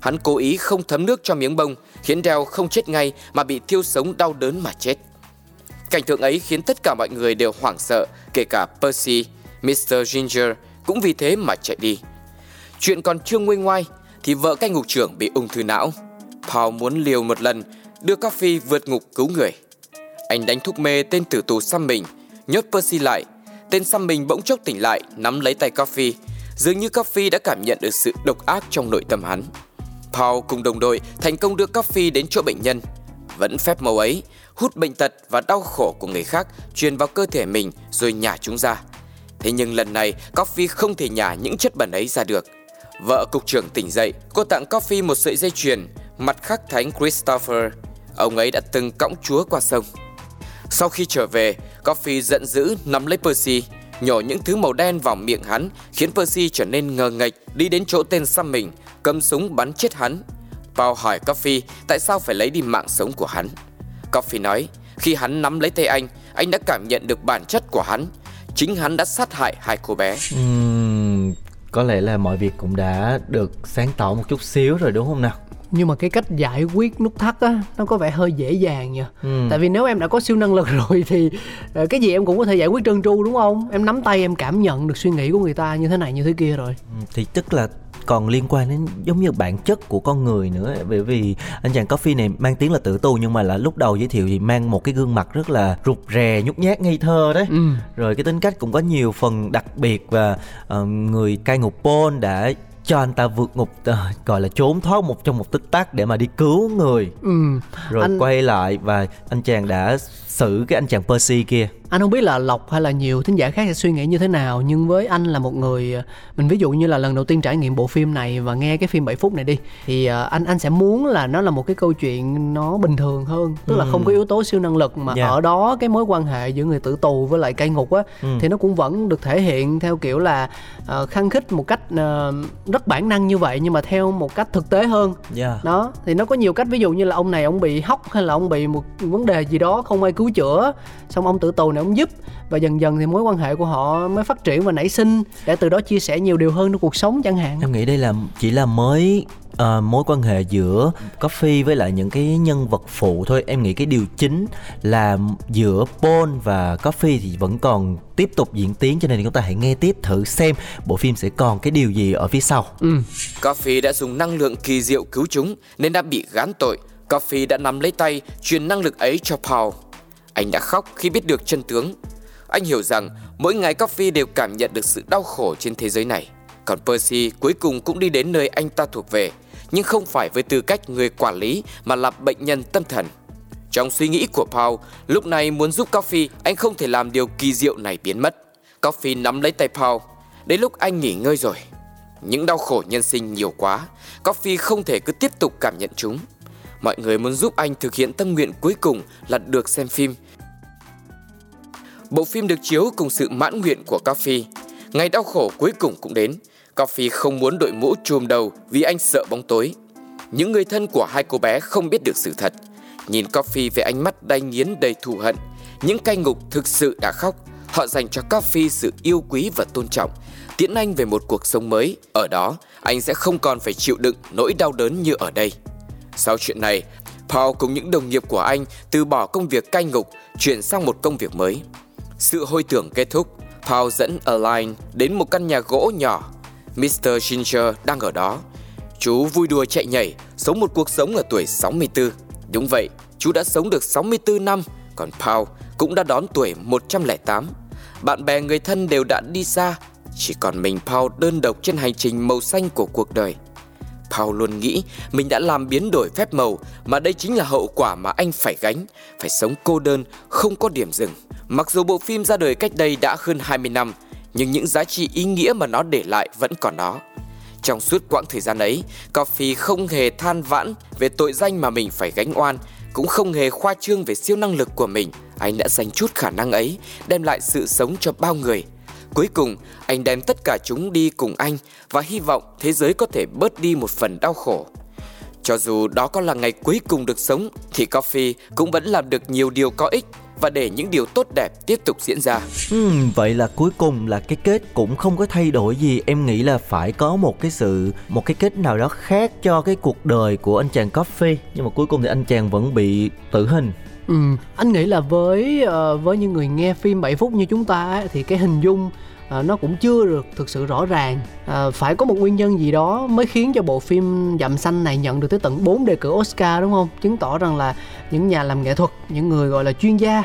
Hắn cố ý không thấm nước cho miếng bông, khiến reo không chết ngay mà bị thiêu sống đau đớn mà chết. Cảnh tượng ấy khiến tất cả mọi người đều hoảng sợ, kể cả Percy, Mr. Ginger cũng vì thế mà chạy đi. Chuyện còn chưa nguôi ngoai thì vợ cai ngục trưởng bị ung thư não. Paul muốn liều một lần đưa Coffee vượt ngục cứu người. Anh đánh thuốc mê tên tử tù xăm mình, nhốt Percy lại. Tên xăm mình bỗng chốc tỉnh lại, nắm lấy tay Coffee. Dường như Coffee đã cảm nhận được sự độc ác trong nội tâm hắn. Paul cùng đồng đội thành công đưa Coffee đến chỗ bệnh nhân. Vẫn phép màu ấy, hút bệnh tật và đau khổ của người khác truyền vào cơ thể mình rồi nhả chúng ra. Thế nhưng lần này, Coffee không thể nhả những chất bẩn ấy ra được. Vợ cục trưởng tỉnh dậy, cô tặng Coffee một sợi dây chuyền, mặt khắc thánh Christopher. Ông ấy đã từng cõng chúa qua sông. Sau khi trở về, Coffee giận dữ nắm lấy Percy, nhổ những thứ màu đen vào miệng hắn, khiến Percy trở nên ngờ nghệch, đi đến chỗ tên xăm mình, cầm súng bắn chết hắn. Paul hỏi Coffee tại sao phải lấy đi mạng sống của hắn. Coffee nói, khi hắn nắm lấy tay anh, anh đã cảm nhận được bản chất của hắn. Chính hắn đã sát hại hai cô bé.
Uhm, có lẽ là mọi việc cũng đã được sáng tỏ một chút xíu rồi đúng không nào?
Nhưng mà cái cách giải quyết nút thắt á nó có vẻ hơi dễ dàng nha
Ừ.
tại vì nếu em đã có siêu năng lực rồi thì ờ, cái gì em cũng có thể giải quyết trơn tru đúng không? Em nắm tay em cảm nhận được suy nghĩ của người ta như thế này như thế kia rồi.
Ừ, thì tức là còn liên quan đến giống như bản chất của con người nữa bởi vì anh chàng coffee này mang tiếng là tử tù nhưng mà là lúc đầu giới thiệu thì mang một cái gương mặt rất là rụt rè nhút nhát ngây thơ đấy.
Ừ.
rồi cái tính cách cũng có nhiều phần đặc biệt và ờ, người cai ngục Paul đã cho anh ta vượt ngục ờ, gọi là trốn thoát một trong một tích tắc để mà đi cứu người.
Ừ.
Rồi
Anh-
quay lại và anh chàng đã xử cái anh chàng Percy kia
anh không biết là lộc hay là nhiều thính giả khác sẽ suy nghĩ như thế nào nhưng với anh là một người ờ, mình ví dụ như là lần đầu tiên trải nghiệm bộ phim này và nghe cái phim 7 phút này đi thì ờ, anh anh sẽ muốn là nó là một cái câu chuyện nó bình thường hơn tức là không có yếu tố siêu năng lực mà
Dạ.
ở đó cái mối quan hệ giữa người tử tù với lại cai ngục á thì nó cũng vẫn được thể hiện theo kiểu là ờ, khăng khích một cách ờ, rất bản năng như vậy nhưng mà theo một cách thực tế hơn
yeah.
đó thì nó có nhiều cách ví dụ như là ông này ông bị hóc hay là ông bị một vấn đề gì đó không ai cứu chữa xong ông tử tù này ông giúp và dần dần thì mối quan hệ của họ mới phát triển và nảy sinh để từ đó chia sẻ nhiều điều hơn trong cuộc sống chẳng hạn
Em nghĩ đây là chỉ là mới ờ, mối quan hệ giữa Coffee với lại những cái nhân vật phụ thôi. Em nghĩ cái điều chính là giữa Paul và Coffee thì vẫn còn tiếp tục diễn tiến cho nên chúng ta hãy nghe tiếp thử xem bộ phim sẽ còn cái điều gì ở phía sau.
ừ
Coffee đã dùng năng lượng kỳ diệu cứu chúng nên đã bị gán tội. Coffee đã nắm lấy tay truyền năng lực ấy cho Paul. Anh đã khóc khi biết được chân tướng. Anh hiểu rằng mỗi ngày Coffee đều cảm nhận được sự đau khổ trên thế giới này. Còn Percy cuối cùng cũng đi đến nơi anh ta thuộc về, nhưng không phải với tư cách người quản lý mà là bệnh nhân tâm thần. Trong suy nghĩ của Paul, lúc này muốn giúp Coffee, anh không thể làm điều kỳ diệu này biến mất. Coffee nắm lấy tay Paul. Đến lúc anh nghỉ ngơi rồi, những đau khổ nhân sinh nhiều quá, Coffee không thể cứ tiếp tục cảm nhận chúng. Mọi người muốn giúp anh thực hiện tâm nguyện cuối cùng là được xem phim. Bộ phim được chiếu cùng sự mãn nguyện của Coffee. Ngày đau khổ cuối cùng cũng đến. Coffee không muốn đội mũ trùm đầu vì anh sợ bóng tối. Những người thân của hai cô bé không biết được sự thật. Nhìn Coffee với ánh mắt đay nghiến đầy thù hận. Những cai ngục thực sự đã khóc. Họ dành cho Coffee sự yêu quý và tôn trọng. Tiễn anh về một cuộc sống mới. Ở đó, anh sẽ không còn phải chịu đựng nỗi đau đớn như ở đây. Sau chuyện này, Paul cùng những đồng nghiệp của anh từ bỏ công việc cai ngục, chuyển sang một công việc mới. Sự hồi tưởng kết thúc, Paul dẫn Align đến một căn nhà gỗ nhỏ. Mr. Ginger đang ở đó. Chú vui đùa chạy nhảy, sống một cuộc sống ở tuổi 64. Đúng vậy, chú đã sống được 64 năm, còn Paul cũng đã đón tuổi 108. Bạn bè người thân đều đã đi xa, chỉ còn mình Paul đơn độc trên hành trình màu xanh của cuộc đời. Paul luôn nghĩ mình đã làm biến đổi phép màu mà đây chính là hậu quả mà anh phải gánh, phải sống cô đơn, không có điểm dừng. Mặc dù bộ phim ra đời cách đây đã hơn 20 năm, nhưng những giá trị ý nghĩa mà nó để lại vẫn còn đó. Trong suốt quãng thời gian ấy, Coffee không hề than vãn về tội danh mà mình phải gánh oan, cũng không hề khoa trương về siêu năng lực của mình. Anh đã dành chút khả năng ấy, đem lại sự sống cho bao người. Cuối cùng, anh đem tất cả chúng đi cùng anh và hy vọng thế giới có thể bớt đi một phần đau khổ. Cho dù đó có là ngày cuối cùng được sống thì Coffee cũng vẫn làm được nhiều điều có ích và để những điều tốt đẹp tiếp tục diễn ra.
Ừ, vậy là cuối cùng là cái kết cũng không có thay đổi gì. Em nghĩ là phải có một cái sự một cái kết nào đó khác cho cái cuộc đời của anh chàng Coffee. Nhưng mà cuối cùng thì anh chàng vẫn bị tử hình.
Ừ, anh nghĩ là với uh, với những người nghe phim 7 phút như chúng ta ấy, thì cái hình dung uh, nó cũng chưa được thực sự rõ ràng. Uh, phải có một nguyên nhân gì đó mới khiến cho bộ phim dặm xanh này nhận được tới tận 4 đề cử Oscar đúng không? Chứng tỏ rằng là những nhà làm nghệ thuật những người gọi là chuyên gia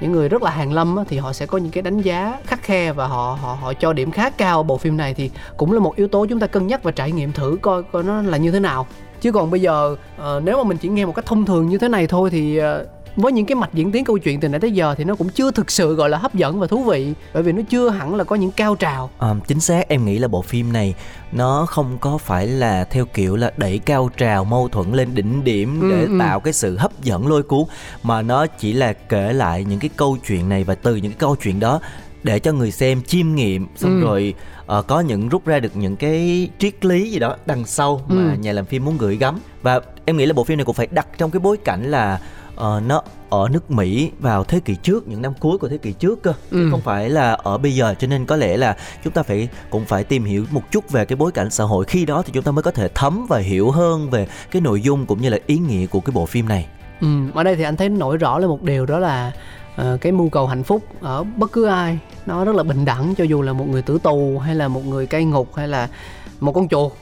những người rất là hàng lâm á, thì họ sẽ có những cái đánh giá khắc khe và họ họ họ cho điểm khá cao bộ phim này thì cũng là một yếu tố chúng ta cân nhắc và trải nghiệm thử coi coi nó là như thế nào. Chứ còn bây giờ uh, nếu mà mình chỉ nghe một cách thông thường như thế này thôi thì uh, với những cái mạch diễn tiến câu chuyện từ nãy tới giờ thì nó cũng chưa thực sự gọi là hấp dẫn và thú vị bởi vì nó chưa hẳn là có những cao trào
à, chính xác em nghĩ là bộ phim này nó không có phải là theo kiểu là đẩy cao trào mâu thuẫn lên đỉnh điểm ừ, để ừ. tạo cái sự hấp dẫn lôi cuốn mà nó chỉ là kể lại những cái câu chuyện này và từ những cái câu chuyện đó để cho người xem chiêm nghiệm xong ừ. rồi uh, có những rút ra được những cái triết lý gì đó đằng sau ừ. mà nhà làm phim muốn gửi gắm và em nghĩ là bộ phim này cũng phải đặt trong cái bối cảnh là uh, nó ở nước Mỹ vào thế kỷ trước những năm cuối của thế kỷ trước cơ ừ. không phải là ở bây giờ cho nên có lẽ là chúng ta phải cũng phải tìm hiểu một chút về cái bối cảnh xã hội khi đó thì chúng ta mới có thể thấm và hiểu hơn về cái nội dung cũng như là ý nghĩa của cái bộ phim này.
Ừ, ở đây thì anh thấy nổi rõ là một điều đó là uh, cái mưu cầu hạnh phúc ở bất cứ ai nó rất là bình đẳng cho dù là một người tử tù hay là một người cai ngục hay là một con chuột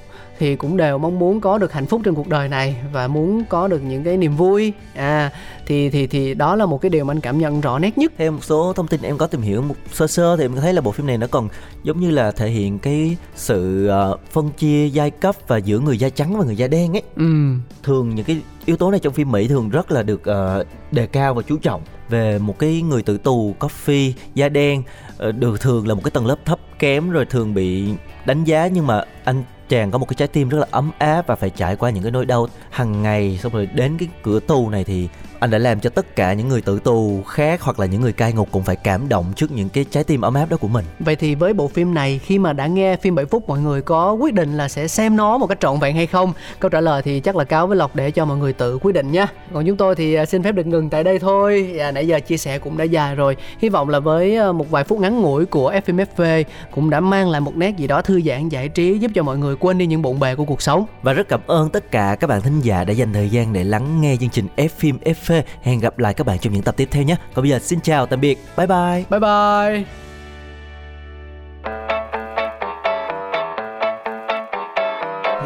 thì cũng đều mong muốn có được hạnh phúc trên cuộc đời này và muốn có được những cái niềm vui. À thì thì thì đó là một cái điều mà anh cảm nhận rõ nét nhất.
Theo một số thông tin em có tìm hiểu một sơ sơ thì em thấy là bộ phim này nó còn giống như là thể hiện cái sự uh, phân chia giai cấp và giữa người da trắng và người da đen ấy. Ừ. thường những cái yếu tố này trong phim mỹ thường rất là được uh, đề cao và chú trọng về một cái người tử tù coffee da đen uh, được thường là một cái tầng lớp thấp kém rồi thường bị đánh giá nhưng mà anh chàng có một cái trái tim rất là ấm áp và phải trải qua những cái nỗi đau hàng ngày, xong rồi đến cái cửa tù này thì anh đã làm cho tất cả những người tử tù khác hoặc là những người cai ngục cũng phải cảm động trước những cái trái tim ấm áp đó của mình.
Vậy thì với bộ phim này khi mà đã nghe phim 7 phút mọi người có quyết định là sẽ xem nó một cách trọn vẹn hay không? Câu trả lời thì chắc là cáo với Lộc để cho mọi người tự quyết định nhé. Còn chúng tôi thì à, xin phép được ngừng tại đây thôi. À, nãy giờ chia sẻ cũng đã dài rồi. Hy vọng là với à, một vài phút ngắn ngủi của FMFV cũng đã mang lại một nét gì đó thư giãn giải trí giúp cho mọi người quên đi những bộn bề của cuộc sống.
Và rất cảm ơn tất cả các bạn thính giả đã dành thời gian để lắng nghe chương trình F phim FV phê hẹn gặp lại các bạn trong những tập tiếp theo nhé. Còn bây giờ xin chào tạm biệt. Bye bye.
Bye bye.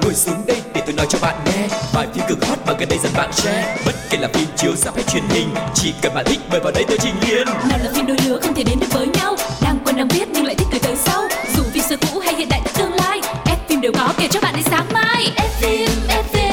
Ngồi xuống đây để tôi nói cho bạn nghe. Bài phim cực hot mà gần đây dần bạn share. Bất kể là phim chiếu ra hay truyền hình chỉ cần bạn thích mời vào đây tôi trình liền
nào là phim đôi lứa không thể đến được với nhau. Đang quen đang biết
nhưng lại thích từ tới sau. Dù phim xưa cũ hay hiện đại tương lai ép phim đều có kể cho bạn đến sáng mai. Ép phim ép phim.